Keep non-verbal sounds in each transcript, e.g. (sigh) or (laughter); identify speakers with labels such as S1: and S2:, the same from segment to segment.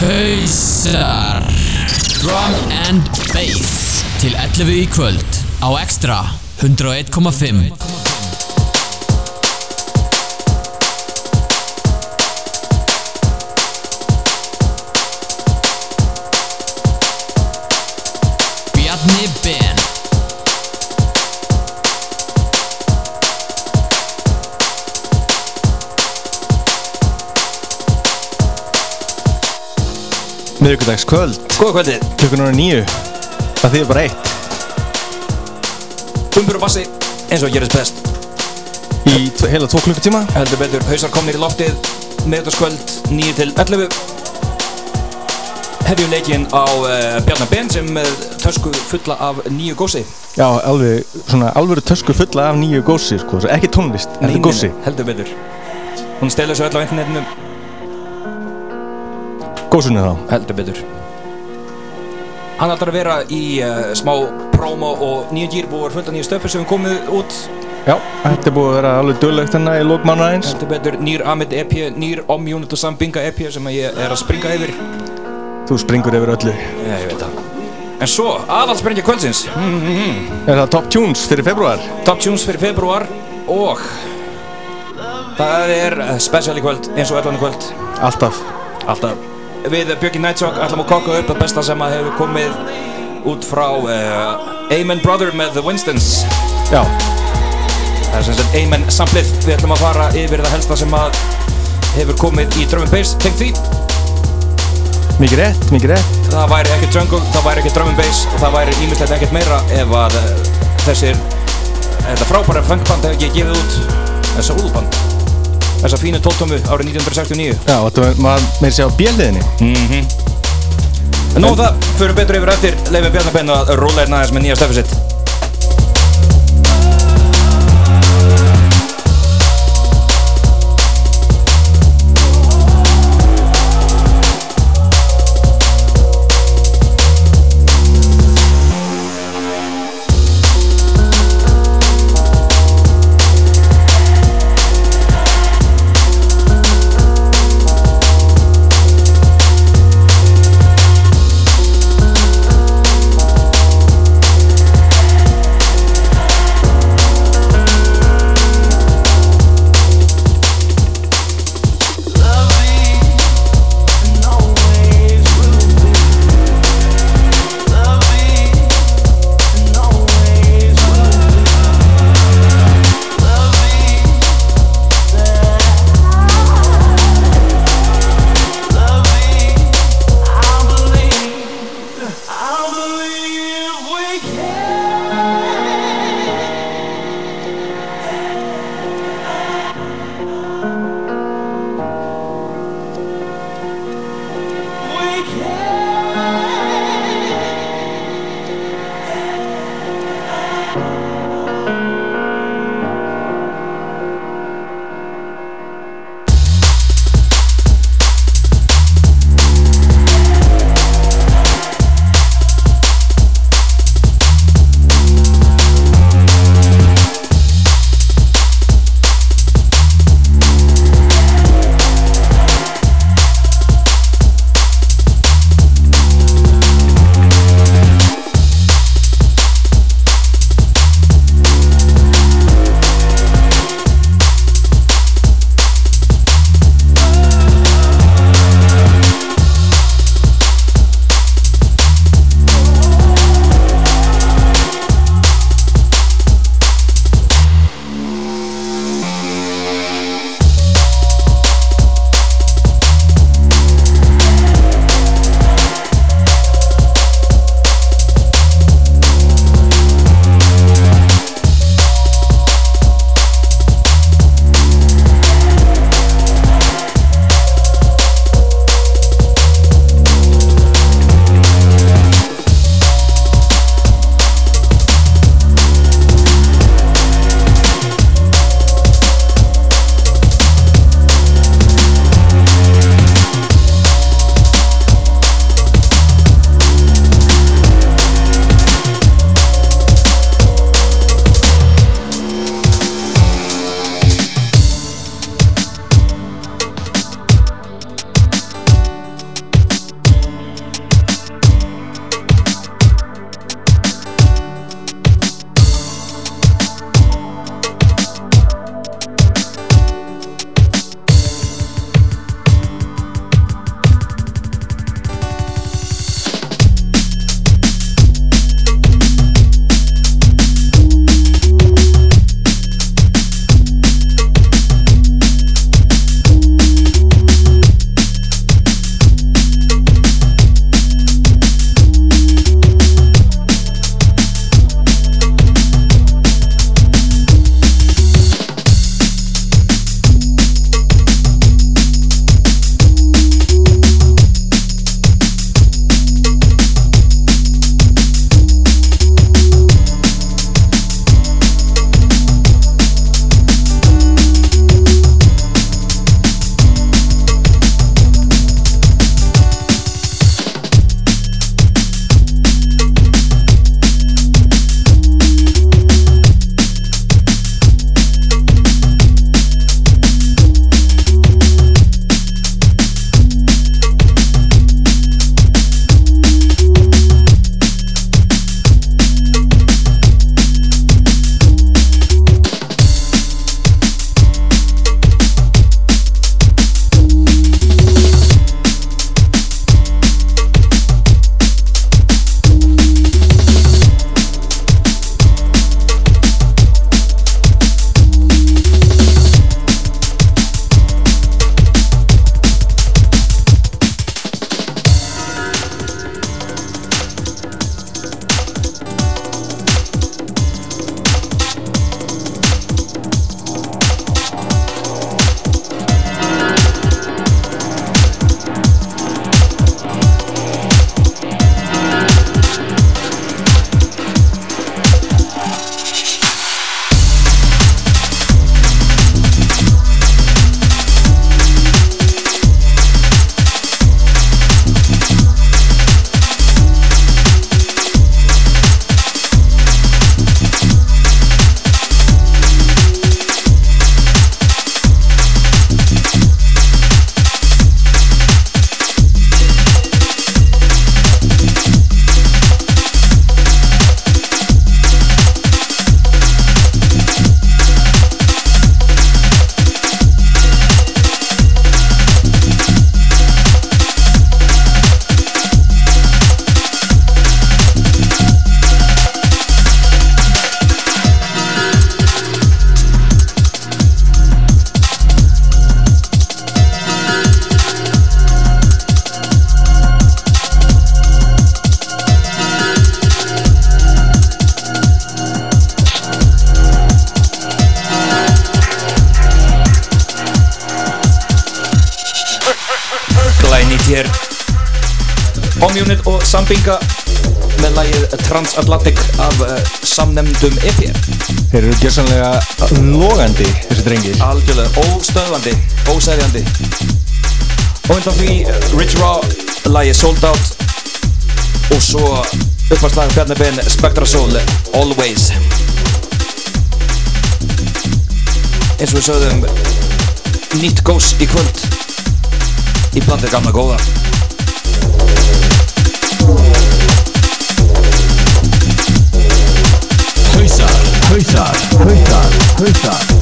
S1: Hausar. Drum and Bass. Til 11 í kvöld Á Extra 101.5
S2: Miðvíkudags kvöld,
S3: Góða kvöldið,
S2: klukkan ára nýju Það þýðir bara eitt.
S3: Bumbur og bassi eins og gerist best.
S2: Í heila tvo klukkutíma.
S3: Heldur betur, hausar komnir í loftið. Miðvitaskvöld 9 til 11 Hefjum leikinn á uh, Bjarnar Ben sem með tösku fulla af nýju gósi?
S2: Já, alveg, svona alvöru tösku fulla af nýju gósi sko. Ekki tónlist, þetta er gósi.
S3: heldur betur. Hún stelur svo öll á internetinu
S2: Gósunni þá?
S3: Heldur betur. Hann ætlar að vera í uh, smá promo og nýju gýr búið fullt af nýju stöfur sem komið út.
S2: Já, þetta er búið að vera alveg döglegt hérna í lókmánu eins
S3: heldur betur nýr Amit EP, nýr Om-Unit og Sambinga EP sem ég er að springa yfir.
S2: Þú springur yfir öllu.
S3: Já, ég veit það. En svo, aðalsprengja kvöldsins.
S2: Er það Top Tunes fyrir februar?
S3: Top Tunes fyrir februar og það er special í kvöld eins og öllan í kvöld.
S2: Alltaf.
S3: Alltaf við Björki Nightshock ætlum að kokka upp það besta sem að hefur komið út frá uh, Amen Brother með The Winstons.
S2: Já,
S3: það er sem sagt Amen samplið. Við ætlum að fara yfir það helsta sem að hefur komið í Drum and Bass. Tengt því
S2: mikið rétt, mikið rétt.
S3: Það væri ekki jungle, það væri ekki Drum and Bass og það væri ímislegt ekkert meira ef að uh, þessir þetta frábæra funkband hefur ekki gefið út þessa úlband þessa fínu tóltómu árið 1969
S2: Já, þetta var, maður meiri sé á bjelliðinni
S3: En nóg um það, förum betur yfir eftir Leifin Bjarnabenn að róla hérna aðeins með nýja stefið Transatlantic af uh, samnemndum EP
S2: Þeir eru gjössanlega logandi, þessi drengir.
S3: algjörlega óstöðvandi, ósæðjandi og undan því uh, Rich Raw lagið Sold Out. Og svo uppfærslega Bjarni Ben Spectra Soul Always. Eins og við sögðum nýtt gós í kvöld. Í blandið gamla góða
S1: hausar, hausar,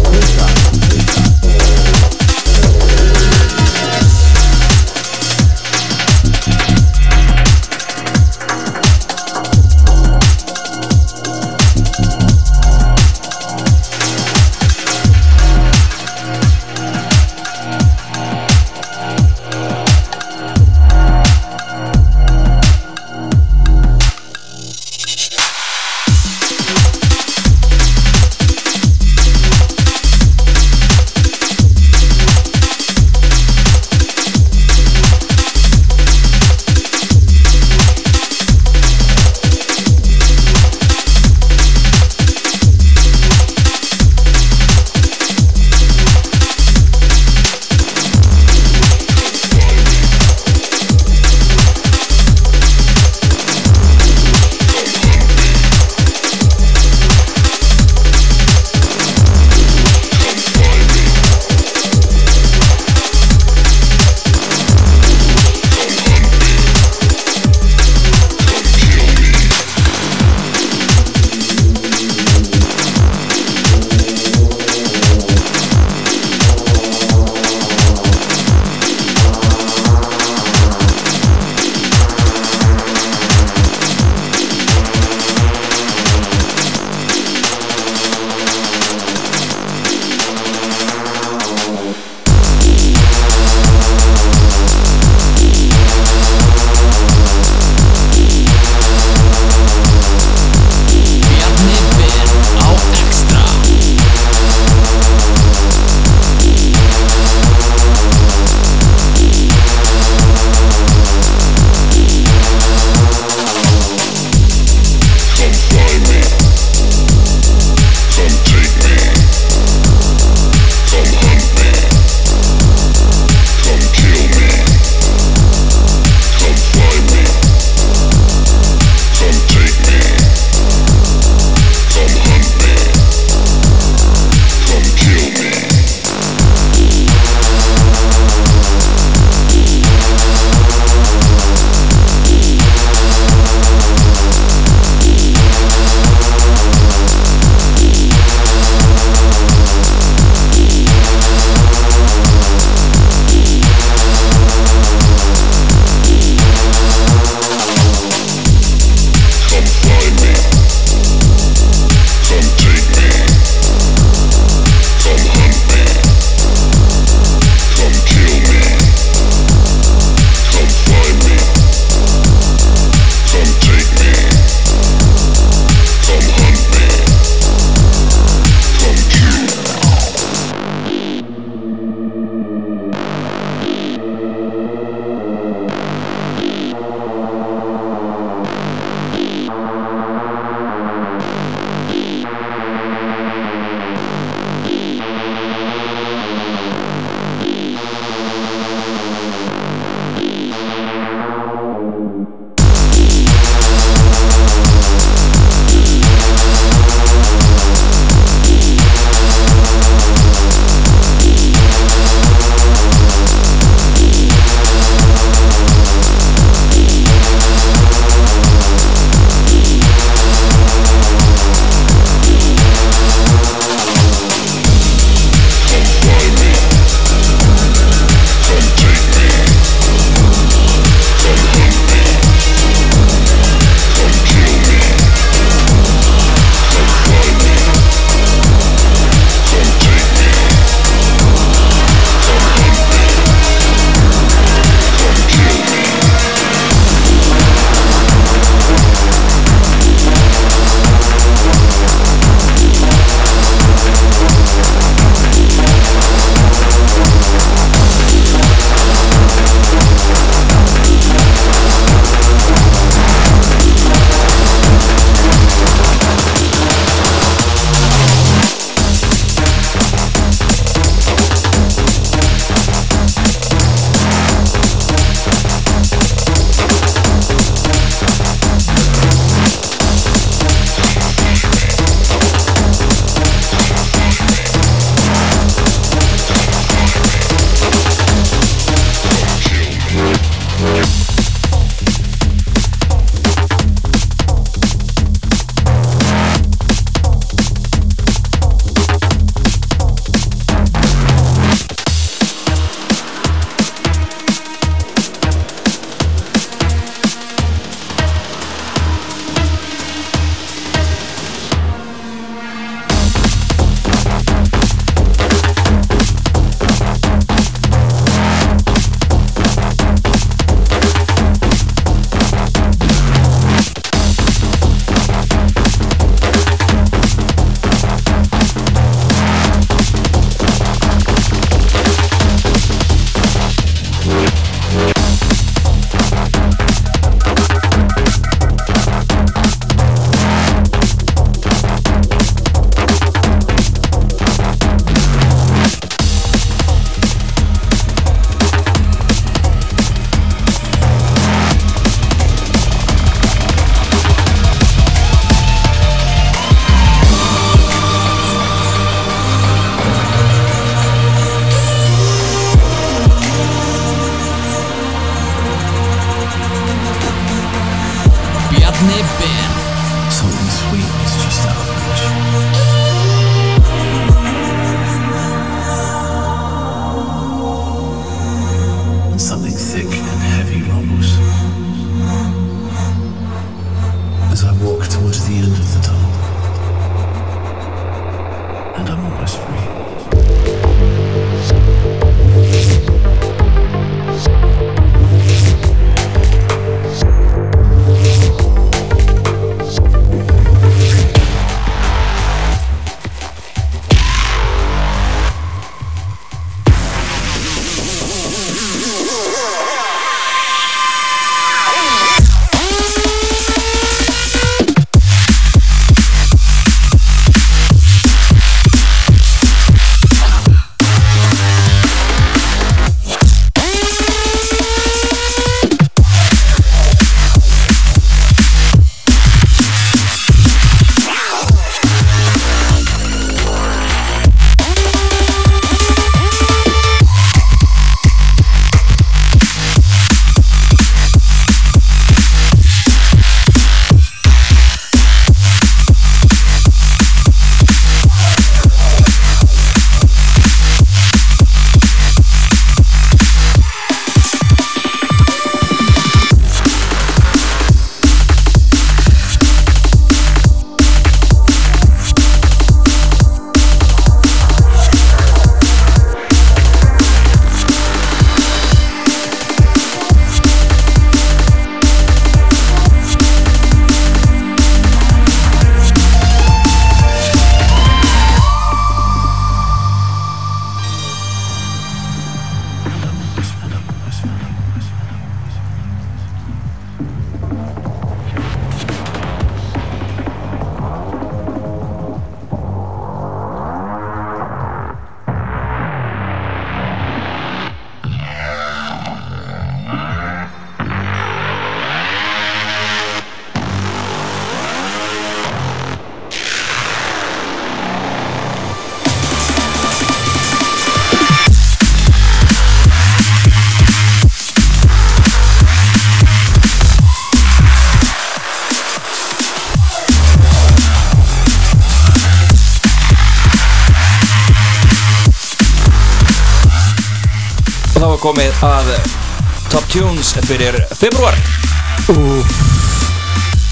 S3: fyrir februar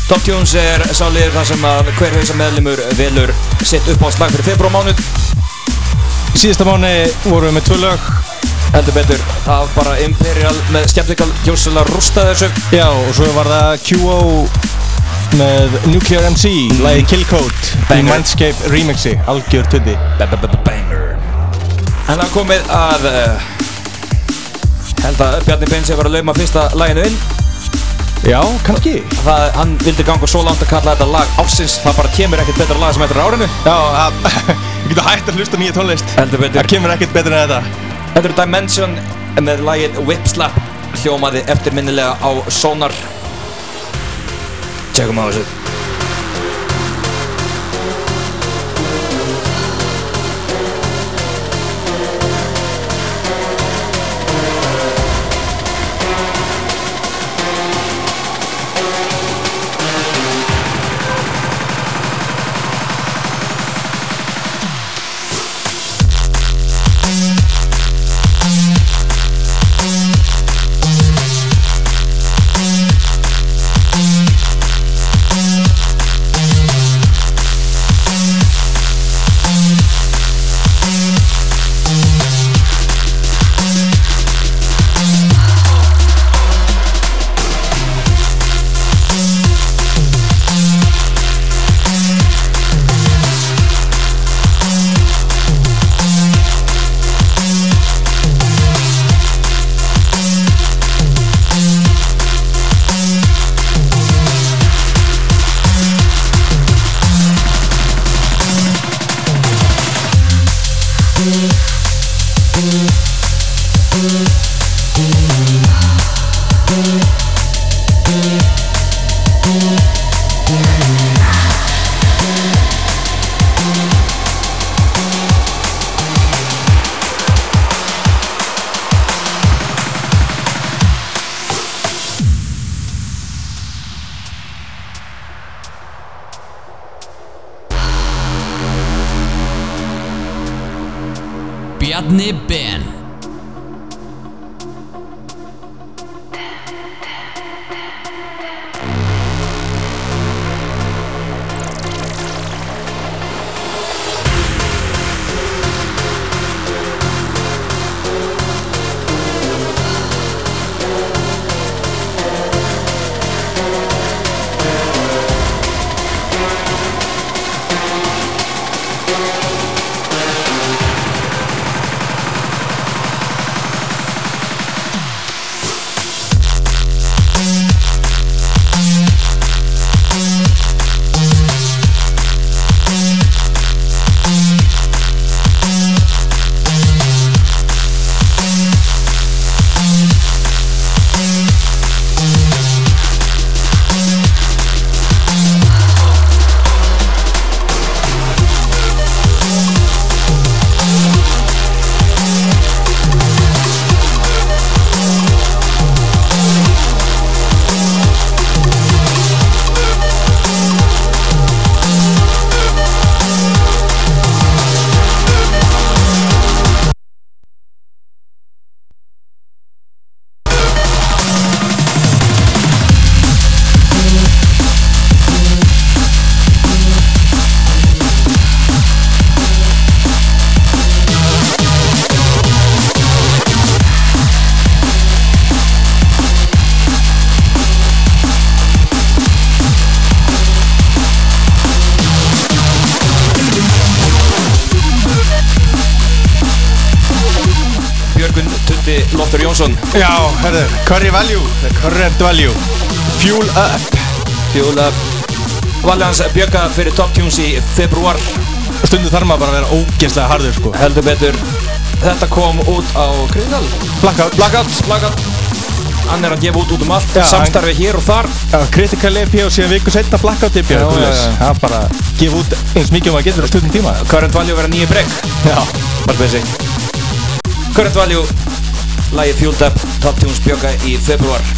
S3: Top Tunes er sálið þar sem að hver hausa meðlumur velur sitt uppáhaldslag fyrir februar mánuð
S2: Í síðasta mánu vorum við með tvö lög.
S3: Heldur betur það var bara Imperial með skemmtikal gjósulega rústa þessu.
S2: Já, og svo var það QO með Nuclear MC, lagi Kill Code í. Mindscape remixi, algjör tuddi
S3: Banger En það komið að uh, held að Bjarni Beins hefur að lauma fyrsta laginu inn.
S2: Já, kannski.
S3: Það, hann vildi ganga svo langt að kalla þetta lag ársins. Það bara kemur ekkert betra lag sem eftir árinu.
S2: Já, að- (laughs) við getum hægt að hlusta nýja tónlist. Það kemur ekkert betur en þetta.
S3: Þetta er Dimension með lagið Whip Slap hljómaði eftirminnilega á Sonar. Tjekkum á þessu
S1: Bjarni Ben
S2: Curry Value, the Current Value. Fuel Up.
S3: Fjóla Valið hans Björga fyrir Top Tunes í februar
S2: Stundu þarf maður bara að vera ógeðslega harður sko.
S3: Heldur betur. Þetta kom út á Kriðal
S2: Blackout.
S3: Blackout, Blackout. Hann er að gefa út út um allt.
S2: Já,
S3: Samstarfi hér og þar.
S2: Já, Critical EP og síðan viku setna Blackout EP
S3: Já, já, já.
S2: Það bara að gefa út eins mikið og maður getur á stundum tíma.
S3: Current Value vera nýju breg
S2: Já.
S3: Bara basic Current Value. Lægi Fueled Up Top Tunes Björga í februar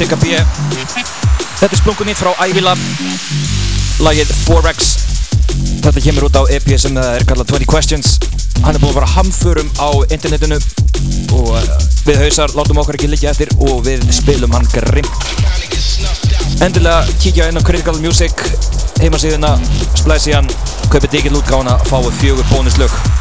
S3: Sigga B Þetta er splungun nýtt frá Ivy Lab. Lagið 4X Þetta kemur út á EP sem er kallað 20 Questions. Hann er búinn að vera hamförum á internetinu og uh, við hausar látum okkar ekki liggja eftir og við spilum hann grimm Endilega kíkja inn á Critical Music heimasíðuna, splæsi hann kaupið digital útgána, fáið fjögur bónuslög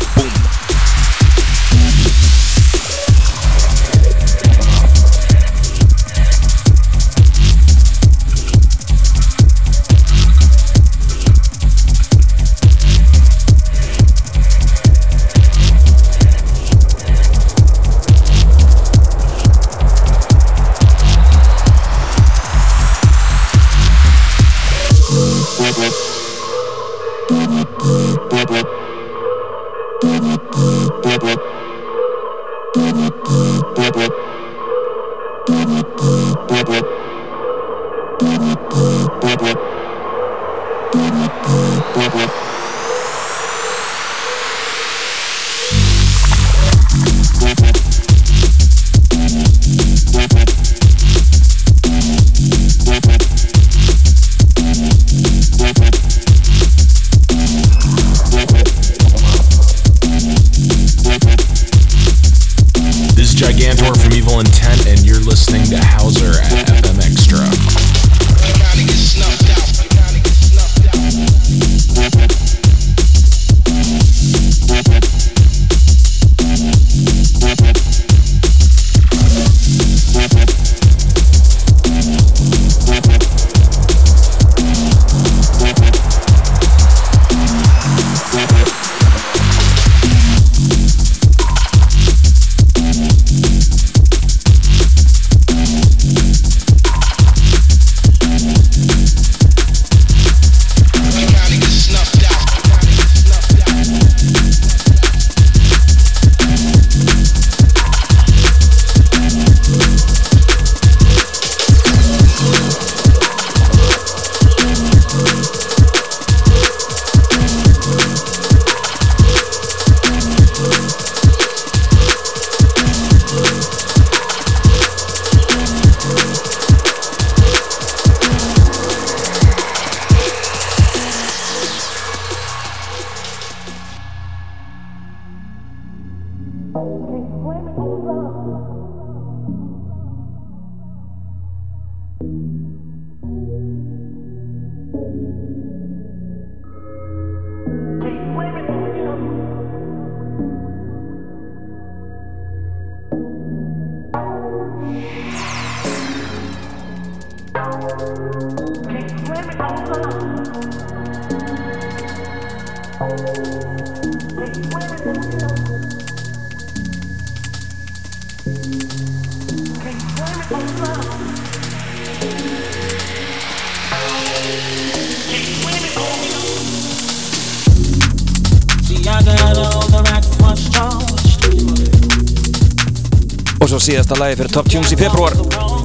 S4: síðasta lagi fyrir Top Tunes í februar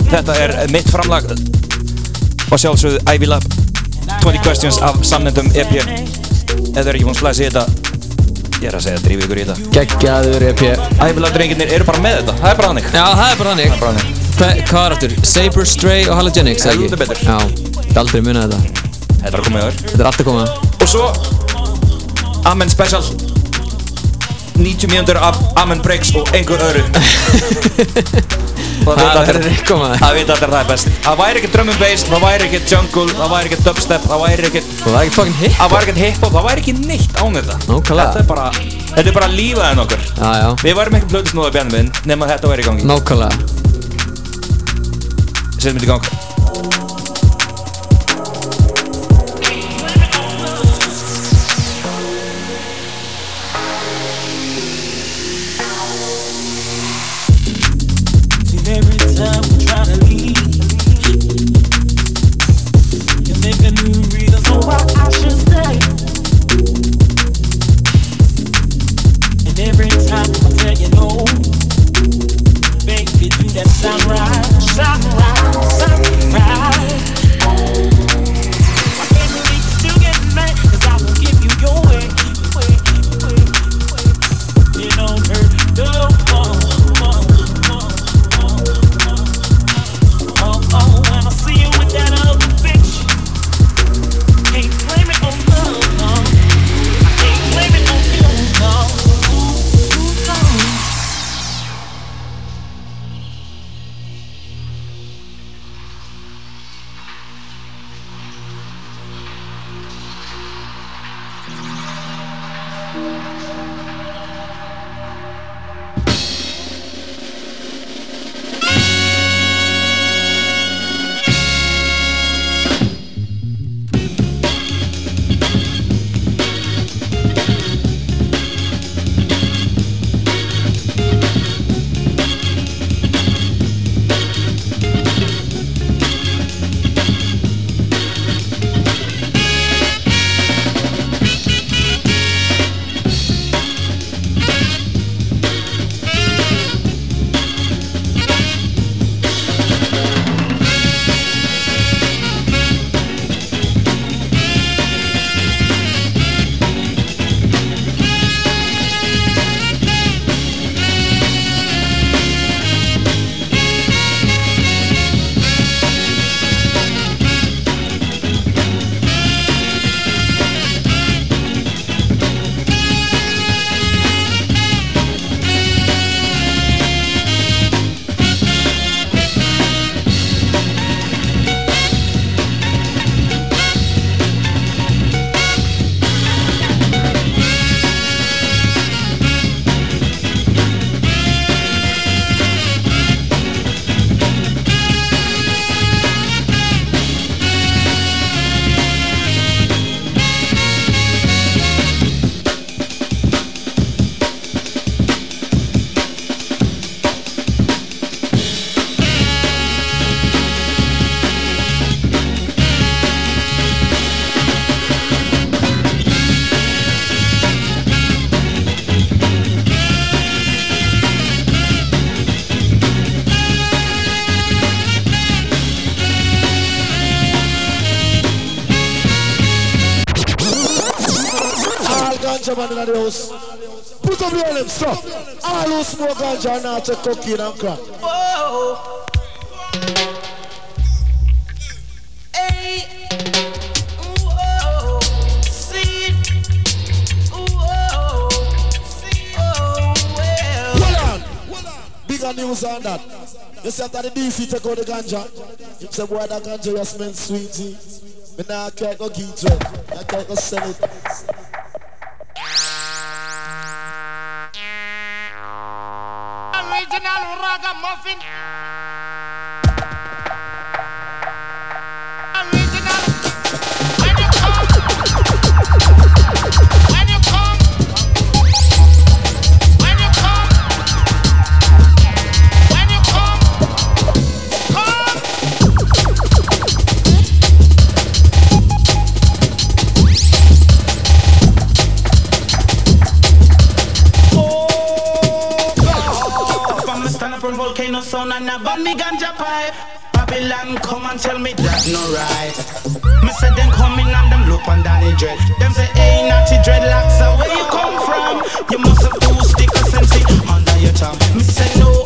S4: þetta er mitt framlag og sjálfsögðu Ivy Lab 20 Questions af samnendum EP eða er ekki að slæsa í þetta ég er að segja drífi ykkur í þetta
S5: Geggjaður EP
S3: Ivy Lab drengirnir eru bara með þetta, það er bara hannig
S1: Já, það er bara. Hva, hvað er aftur? Saber, Stray og Halogenics, eða ekki?
S3: Heldur betur.
S1: Já, ég hef aldrei munið þetta.
S3: þetta er að koma í öður
S1: Þetta er alltaf komað.
S3: og svo Amen Special 90 mínútur af Amen Breaks og einhver öðru og (laughs)
S1: Það ekki komað.
S3: það veit allir að það er best það væri ekki drum and bass, það væri ekki jungle það væri ekki dubstep, það væri ekki
S1: Það er ekki fucking hip.
S3: það væri ekki hip-hop, það væri ekki neitt án þetta þetta er bara, þetta er bara lífaðin okkur
S1: Já, já.
S3: við værum plötu snúða björnum minn nema þetta væri í gangi
S1: Nákvæmlega.
S3: setjum þetta í gang
S6: ganja now take cocaine and crack.
S4: Well.
S6: On. Bigger news on that. You see after the DC take out the ganja. You say boy that ganja you smell sweetie. Me nah care go get it. I can't go sell it.
S7: A ban me ganja pipe. Babylon come and tell me that no right. Me say them coming and them look on Danny Dread. Them say hey natty dreadlocks, so where you come from? You must have two stickers sense under your tongue. Me say no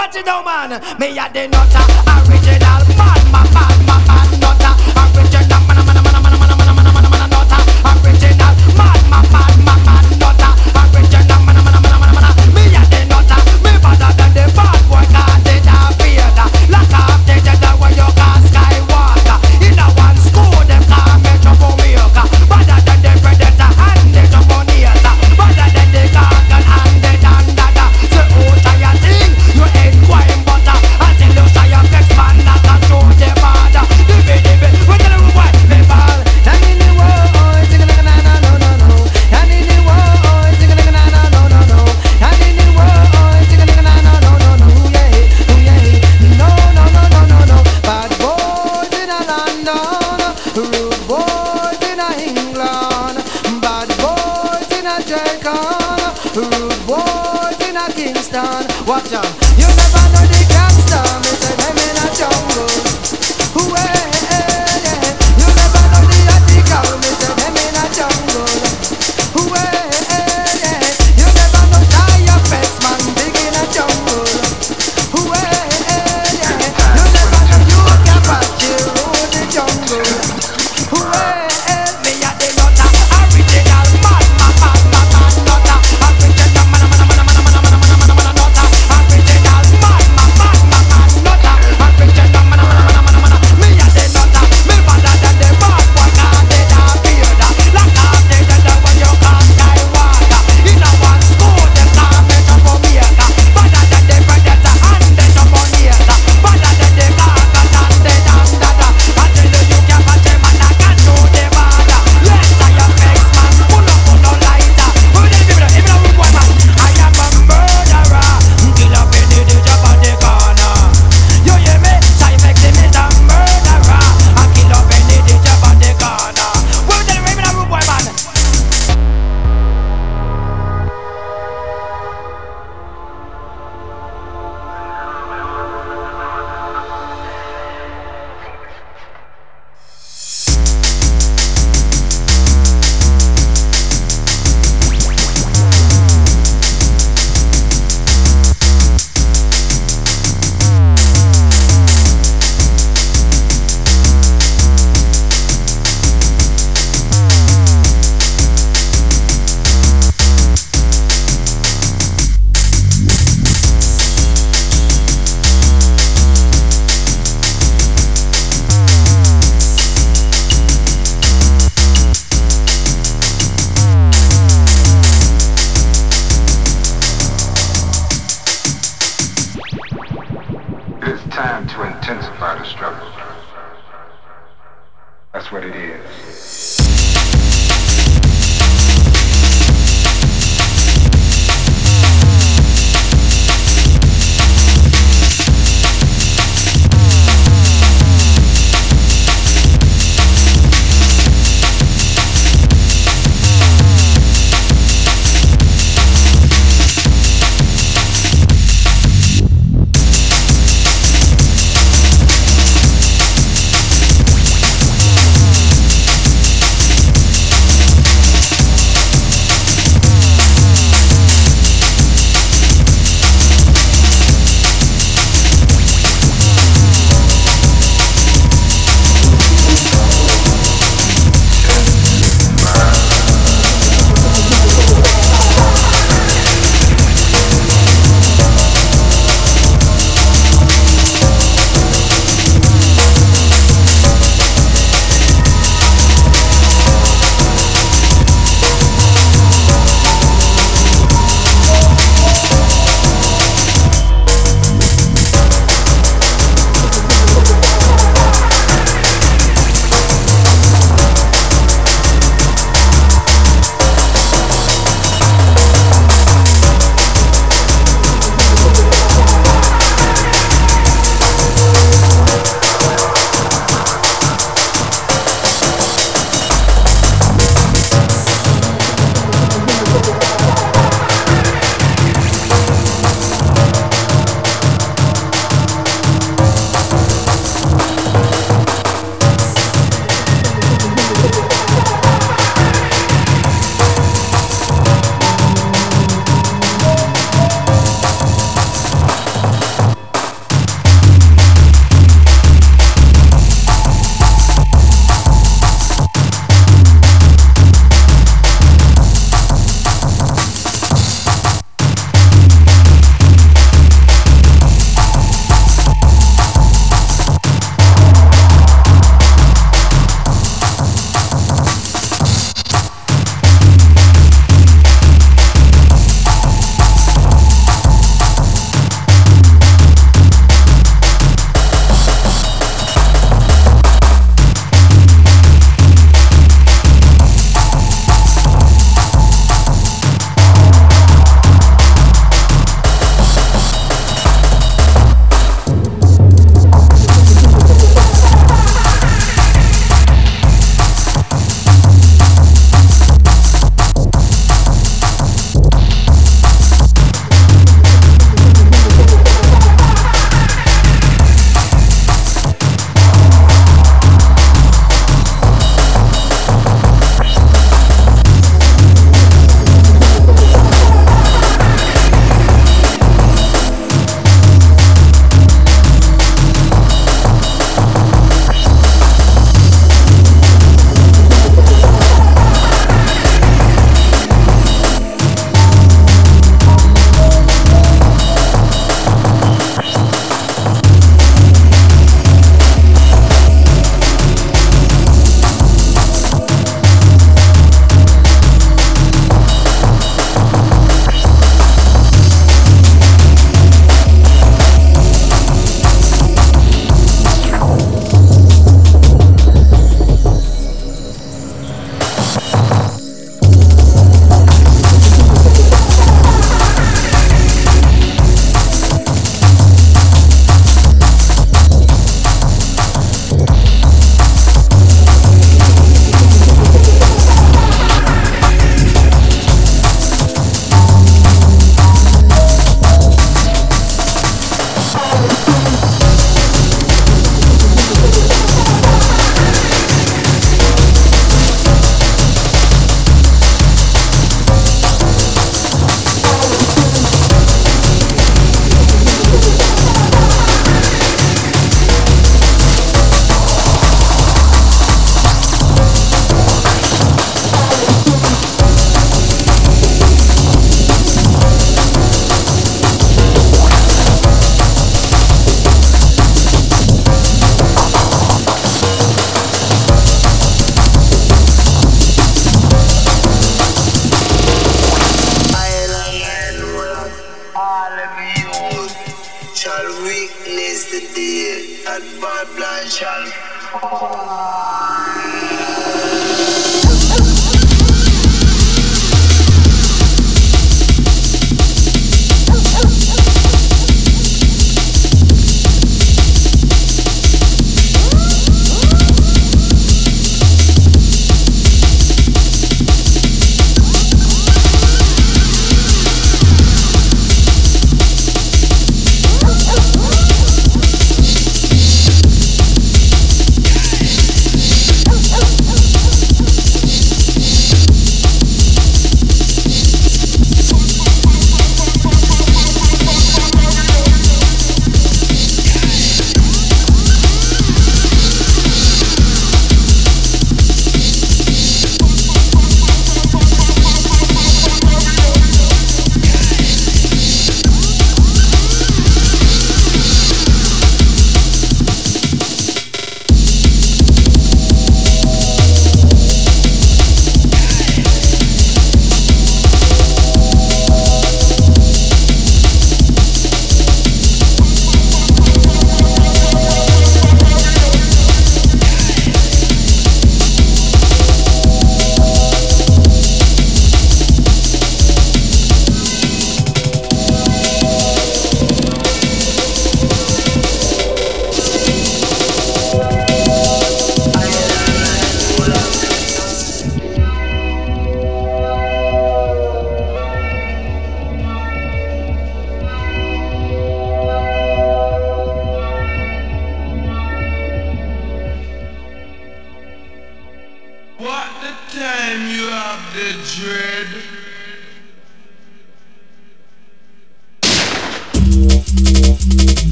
S8: watch it down, man. Me a the nutter, original man, my man.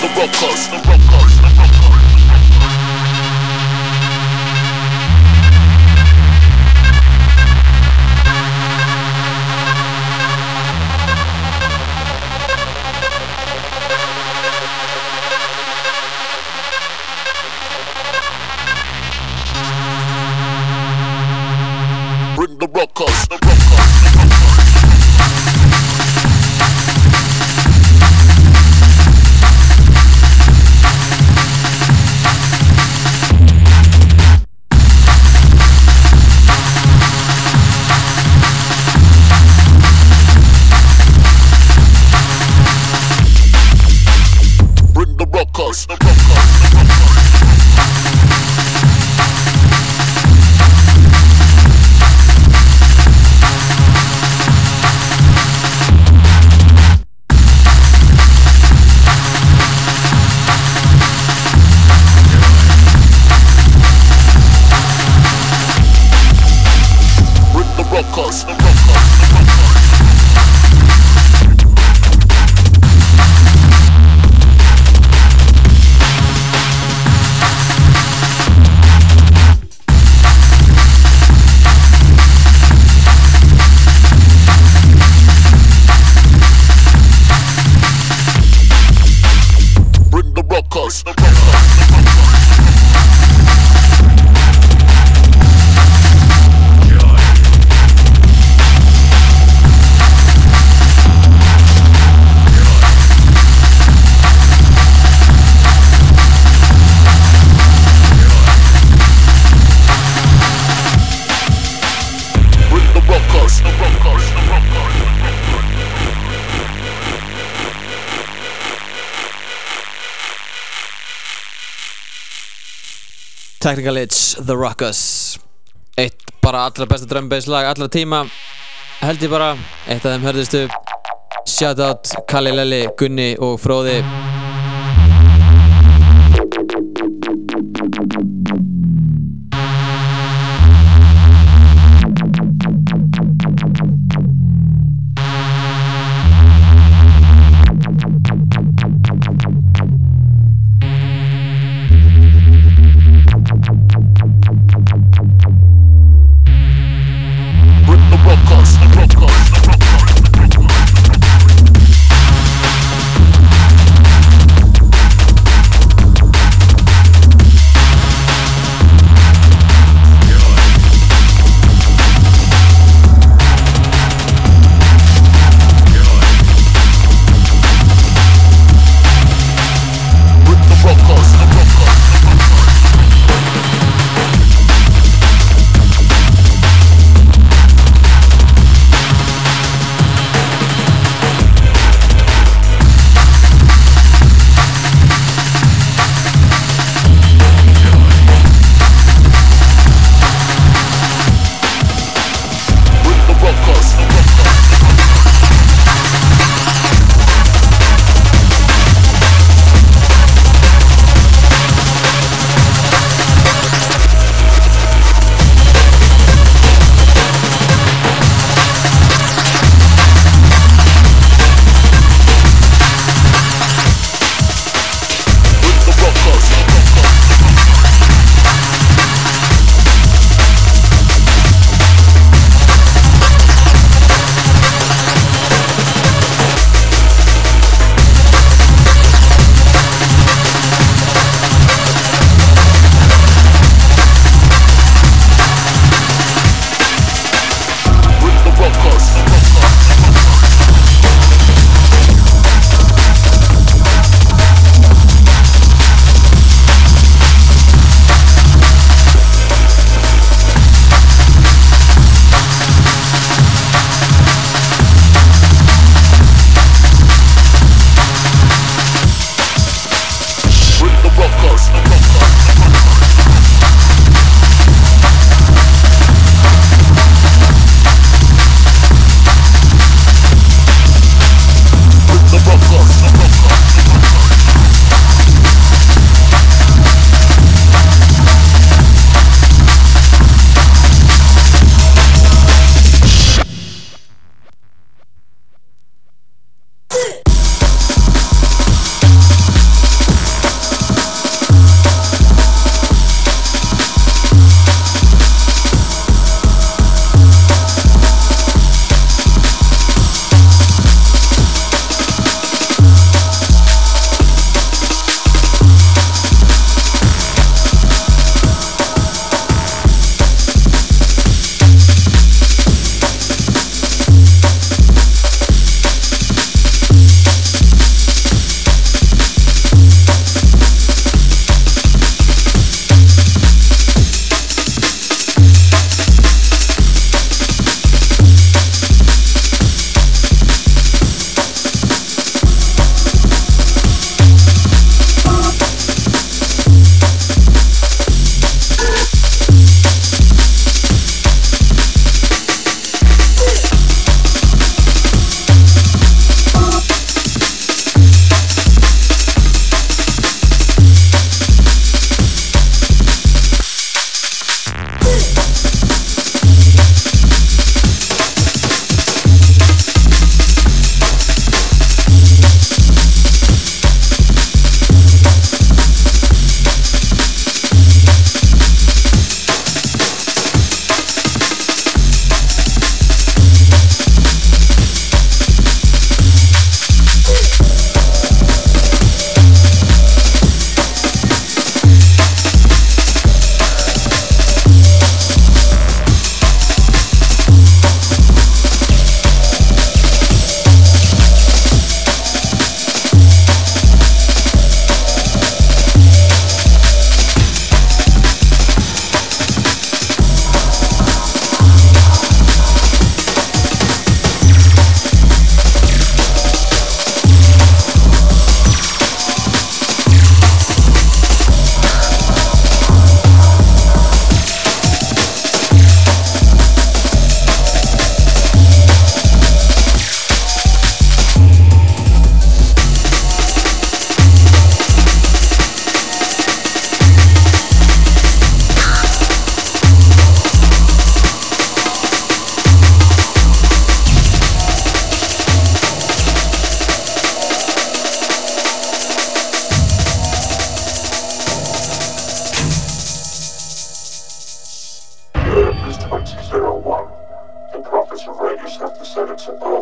S8: The
S9: Lorocos.
S1: Technical Itch, The Ruckus. Eitt bara allra besta drömbass lag allra tíma. Held ég bara, eitt af þeim hörðistu Shoutout Kalli Lelli, Gunni og Fróði.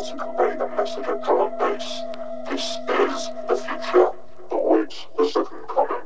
S10: To convey the message of and bass. This is the future. Await the second coming.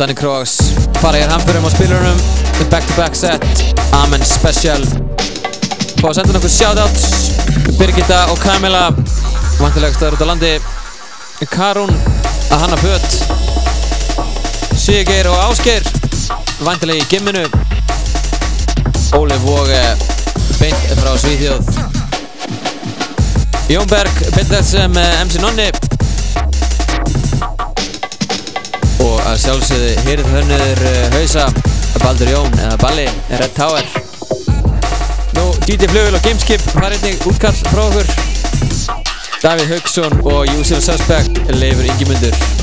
S1: Danny Cross fara hér hamfyrum á spilurunum með back-to-back set. Amen Special. Fá að senda nokkuð shoutouts. Birgitta og Kamila vantilegast það út á landi. Karun hanna föt Siggeir og Ásgeir. Vantilegi í gimminu. Ólef Vóge beint frá Svíþjóð. Jón Berg beint þess sem MC Nonni að sjálfsögðu hýrð hönnuður hausa Baldur Jón eða Balli Red Tower. Nú DJ Flugul og Gameskip var einnig útkall frá okkur. Davíð Haugsson og Usual Suspect Leifur Ingimundur.
S10: the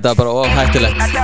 S11: Þetta var bara of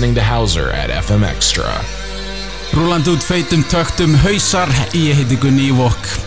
S12: listening to Hauser at FM Extra.
S13: Rúlandi út feitum töktum hausar, ég heiti Gunni Ívok.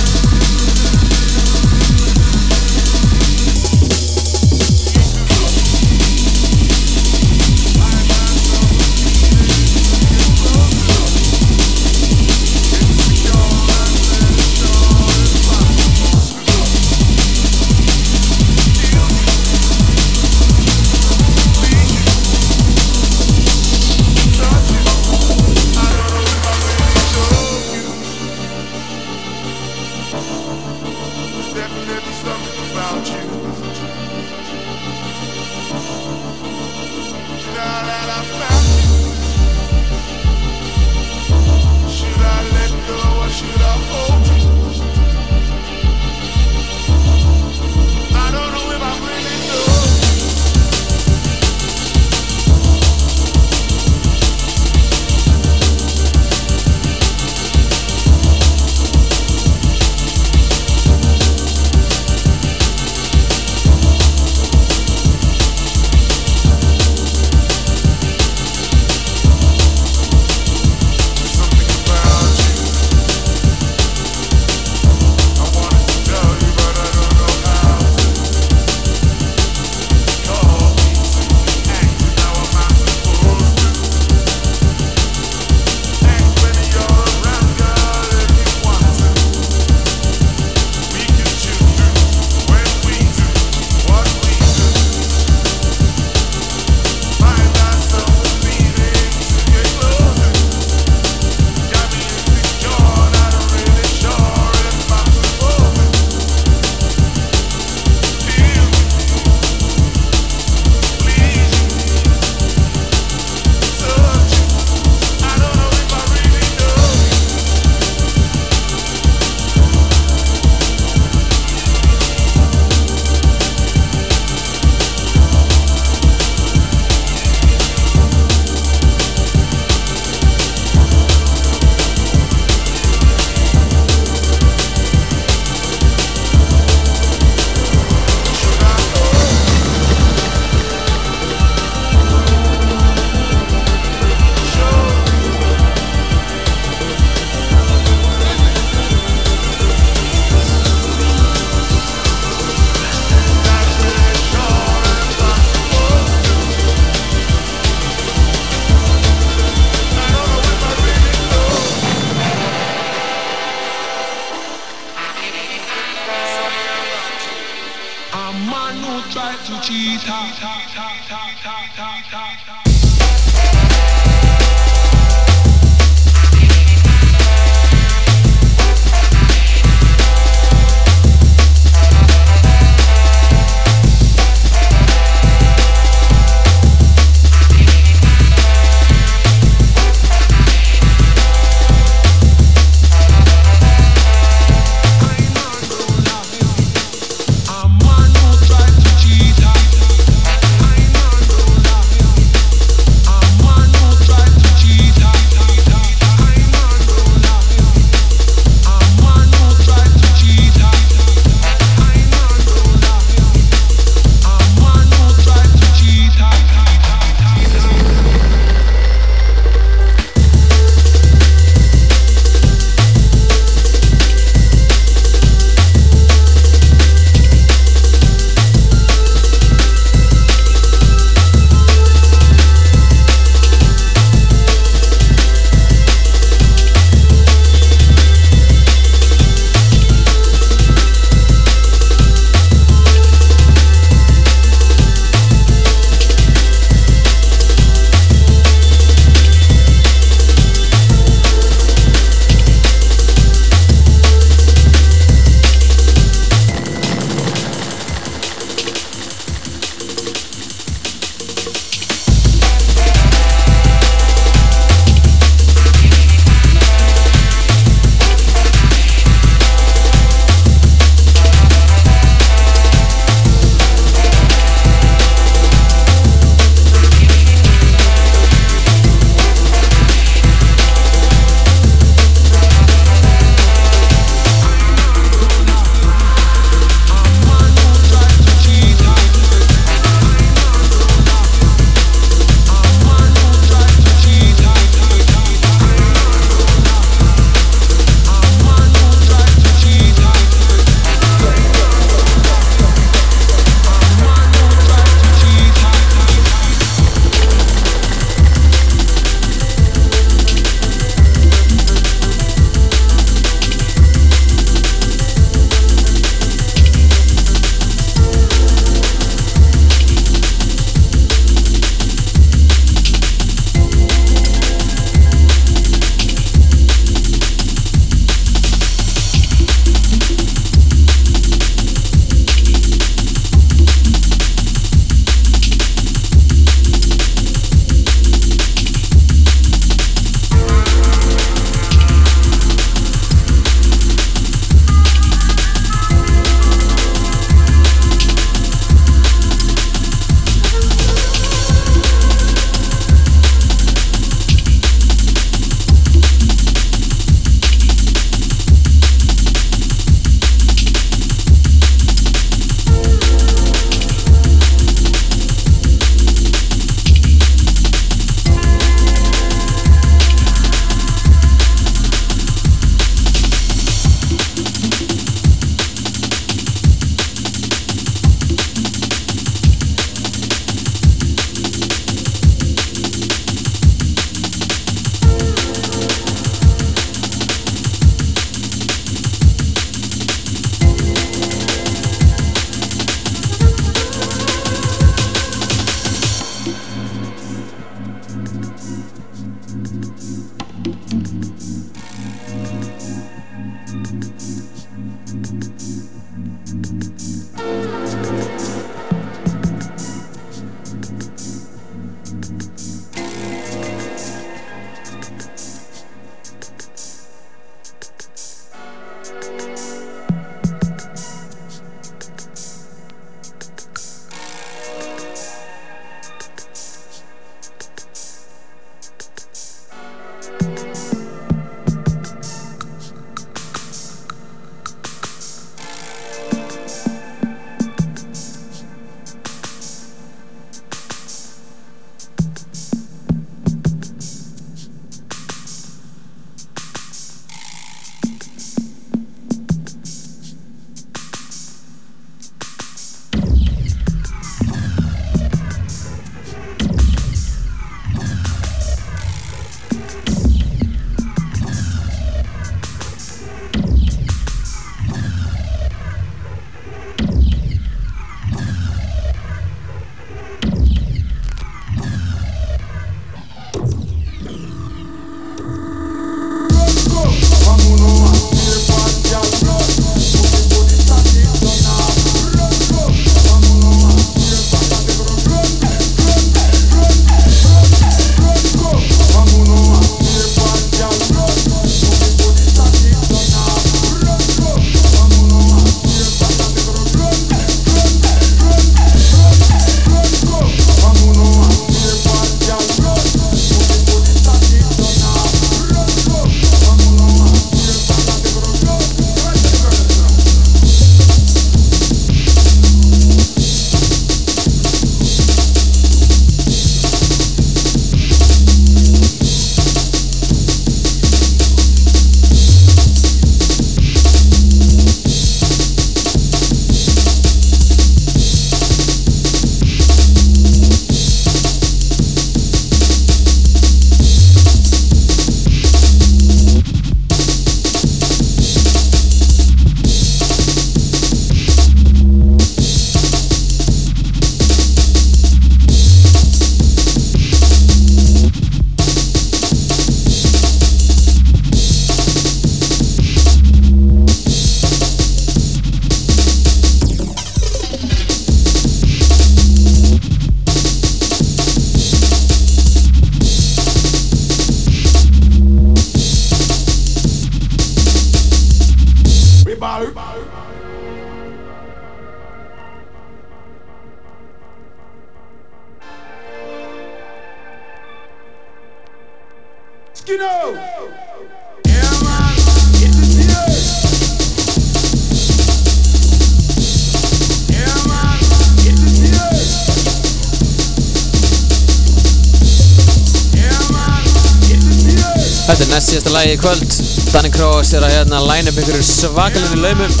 S7: í kvöld. Danny Kroos er að hérna line up ykkur svakalegni laumum.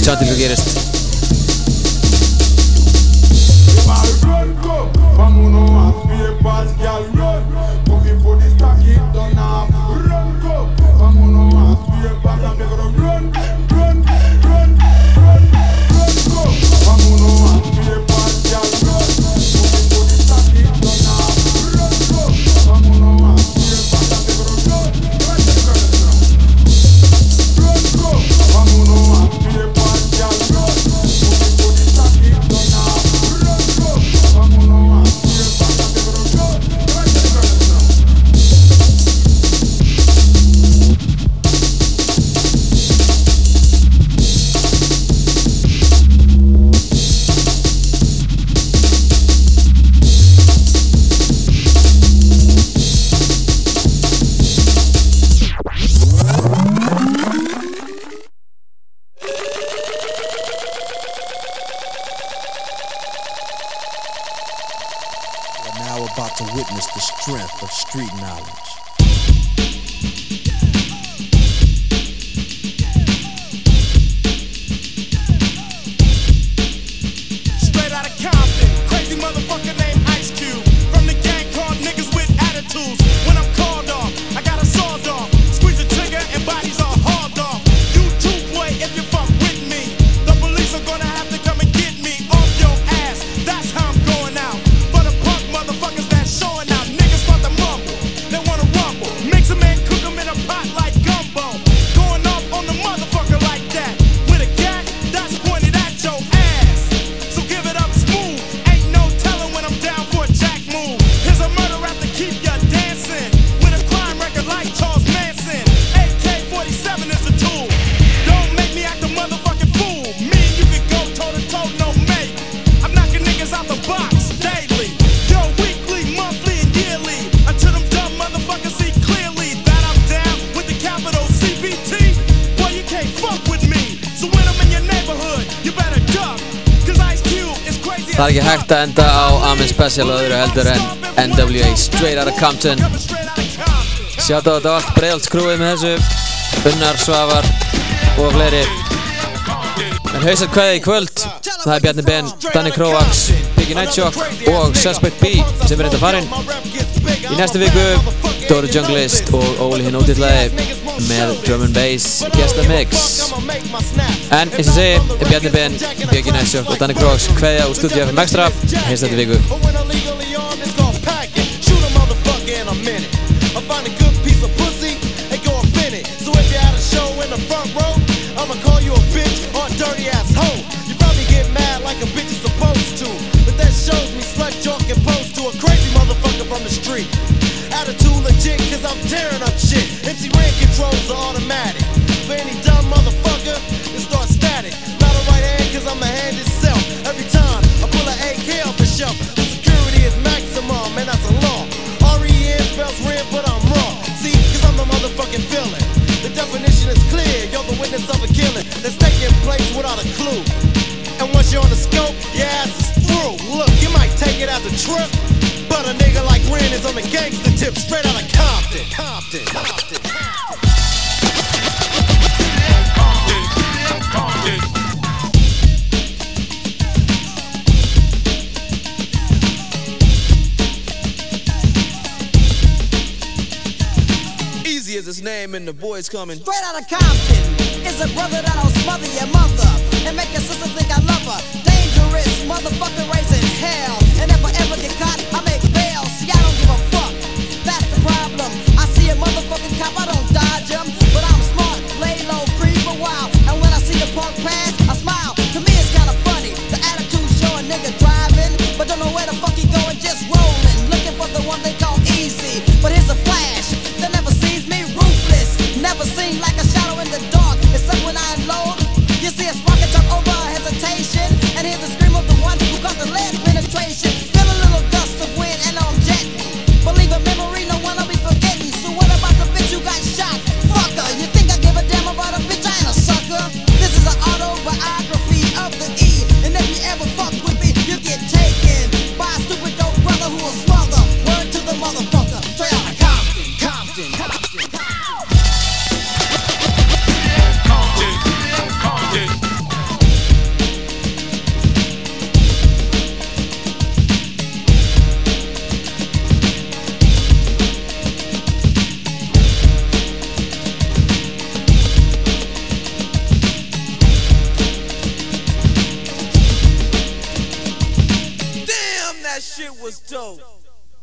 S7: Sjá til hvað gerist. þetta enda á Amin Special og öðru heldur en NWA Straight Outta Compton. Sjátt á þetta allt bregðalt skrúið með þessu. Unnar, Svavar og fleiri. En hausat hvaðið í kvöld. Það er Bjarni Ben, Danny Kroax, Biggie Nightshock og Suspect B sem er enda farinn. Í næstu viku Dóru Junglist og Óli hinn ótillæði með Drum and Bass Gesta Mix En eins og segi, Bjarni Ben, Björgi Næsjó og Danni Krogs hvaðja úr stúdíu af Megstra, heilsætti viku.
S14: And the
S8: boys coming.